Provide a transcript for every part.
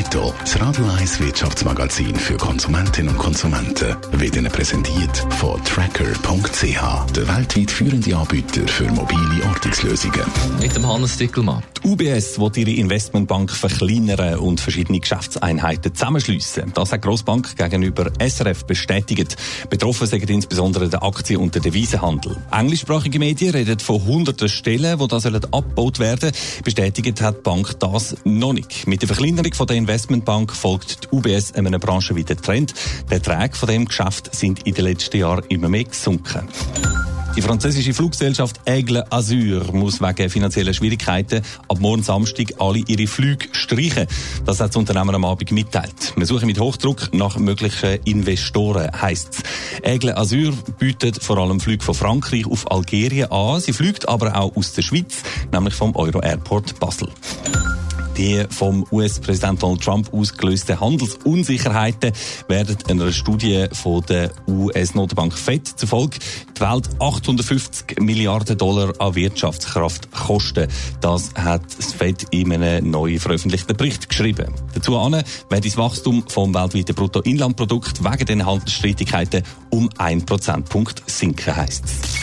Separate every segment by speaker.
Speaker 1: Netto, das Radio 1 Wirtschaftsmagazin für Konsumentinnen und Konsumenten, wird Ihnen präsentiert von Tracker.ch, der weltweit führende Anbieter für mobile Ortungslösungen.
Speaker 2: Mit dem Hannes Dickelmann.
Speaker 3: Die UBS will ihre Investmentbank verkleinern und verschiedene Geschäftseinheiten zusammenschliessen. Das hat die Grossbank gegenüber SRF bestätigt. Betroffen sind insbesondere der Aktien- und der Devisenhandel. Englischsprachige Medien reden von hunderten Stellen, die da abgebaut werden Bestätigt hat die Bank das noch nicht. Mit der Verkleinerung von der Investmentbank folgt die UBS einem branchenweiten Trend. Die Erträge von dem Geschäft sind in den letzten Jahren immer mehr gesunken. Die französische Fluggesellschaft Aigle Azur muss wegen finanzieller Schwierigkeiten ab morgen Samstag alle ihre Flüge streichen. Das hat das Unternehmen am Abend mitteilt. Wir suchen mit Hochdruck nach möglichen Investoren, heisst es. Aigle Azur bietet vor allem Flüge von Frankreich auf Algerien an. Sie fliegt aber auch aus der Schweiz, nämlich vom Euro Airport Basel. Die vom US-Präsident Donald Trump ausgelösten Handelsunsicherheiten werden einer Studie von der US-Notenbank Fed zufolge die Welt 850 Milliarden Dollar an Wirtschaftskraft kosten. Das hat das Fed in einem neu veröffentlichten Bericht geschrieben. Dazu an wird das Wachstum vom weltweiten Bruttoinlandprodukt wegen den Handelsstreitigkeiten um 1 Prozentpunkt sinken, heisst es.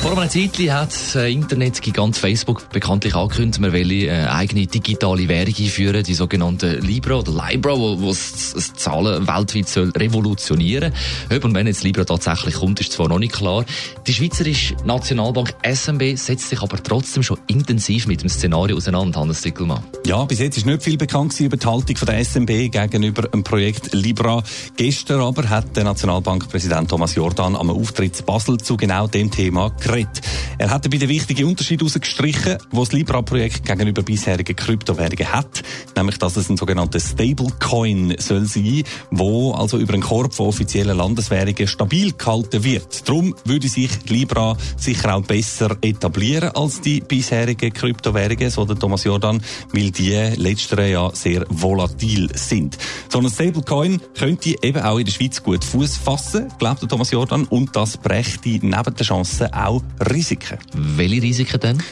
Speaker 2: Vor einer Zeit hat das äh, Internetgigant Facebook bekanntlich angekündigt, man will eine äh, eigene digitale Währung einführen, die sogenannte Libra oder Libra, wo das Zahlen weltweit soll revolutionieren Ob und wenn jetzt Libra tatsächlich kommt, ist zwar noch nicht klar. Die Schweizerische Nationalbank SMB setzt sich aber trotzdem schon intensiv mit dem Szenario auseinander, Hannes Dickelmann.
Speaker 3: Ja, bis jetzt ist nicht viel bekannt über die Haltung der SMB gegenüber dem Projekt Libra. Gestern aber hat der Nationalbankpräsident Thomas Jordan am Auftritt in Basel zu genau dem Thema geredet. Er hat dabei den wichtigen Unterschied herausgestrichen, wo das Libra-Projekt gegenüber bisherigen Kryptowährungen hat, nämlich dass es ein sogenannter Stablecoin soll sein, wo also über einen Korb von offiziellen Landeswährungen stabil gehalten wird. Darum würde sich Libra sicher auch besser etablieren als die bisherigen Kryptowährungen, so der Thomas Jordan, weil die letzteren ja sehr volatil sind. So ein Stablecoin könnte eben auch in der Schweiz gut Fuß fassen, glaubt der Thomas Jordan, und das brächte neben der Chance auch Risiken.
Speaker 2: Welche Risiken denn?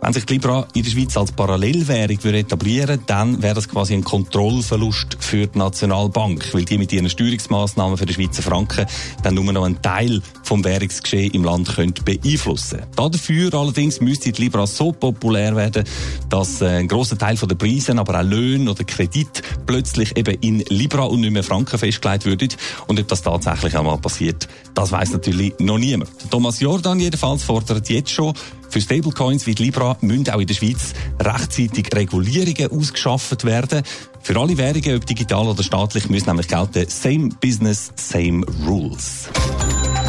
Speaker 3: Wenn sich die Libra in der Schweiz als Parallelwährung etablieren dann wäre das quasi ein Kontrollverlust für die Nationalbank, weil die mit ihren Steuerungsmaßnahmen für den Schweizer Franken dann nur noch einen Teil vom Währungsgeschehen im Land könnte beeinflussen. Dafür allerdings müsste die Libra so populär werden, dass äh, ein großer Teil der Preise, aber auch Löhne oder Kredit plötzlich eben in Libra und nicht mehr Franken festgelegt würden. Und ob das tatsächlich einmal passiert, das weiß natürlich noch niemand. Thomas Jordan jedenfalls fordert jetzt schon für Stablecoins wie die Libra müssen auch in der Schweiz rechtzeitig Regulierungen ausgeschafft werden. Für alle Währungen, ob digital oder staatlich, müssen nämlich gelten Same Business, Same Rules.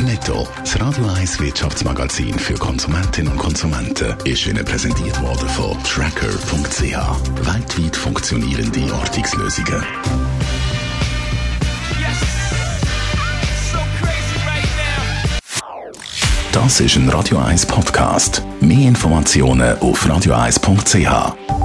Speaker 1: Netto, das Radio 1 Wirtschaftsmagazin für Konsumentinnen und Konsumenten, ist Ihnen präsentiert worden von Tracker.ch. Weltweit funktionierende Ortungslösungen. Das ist ein Radio 1 Podcast. Mehr Informationen auf radio1.ch.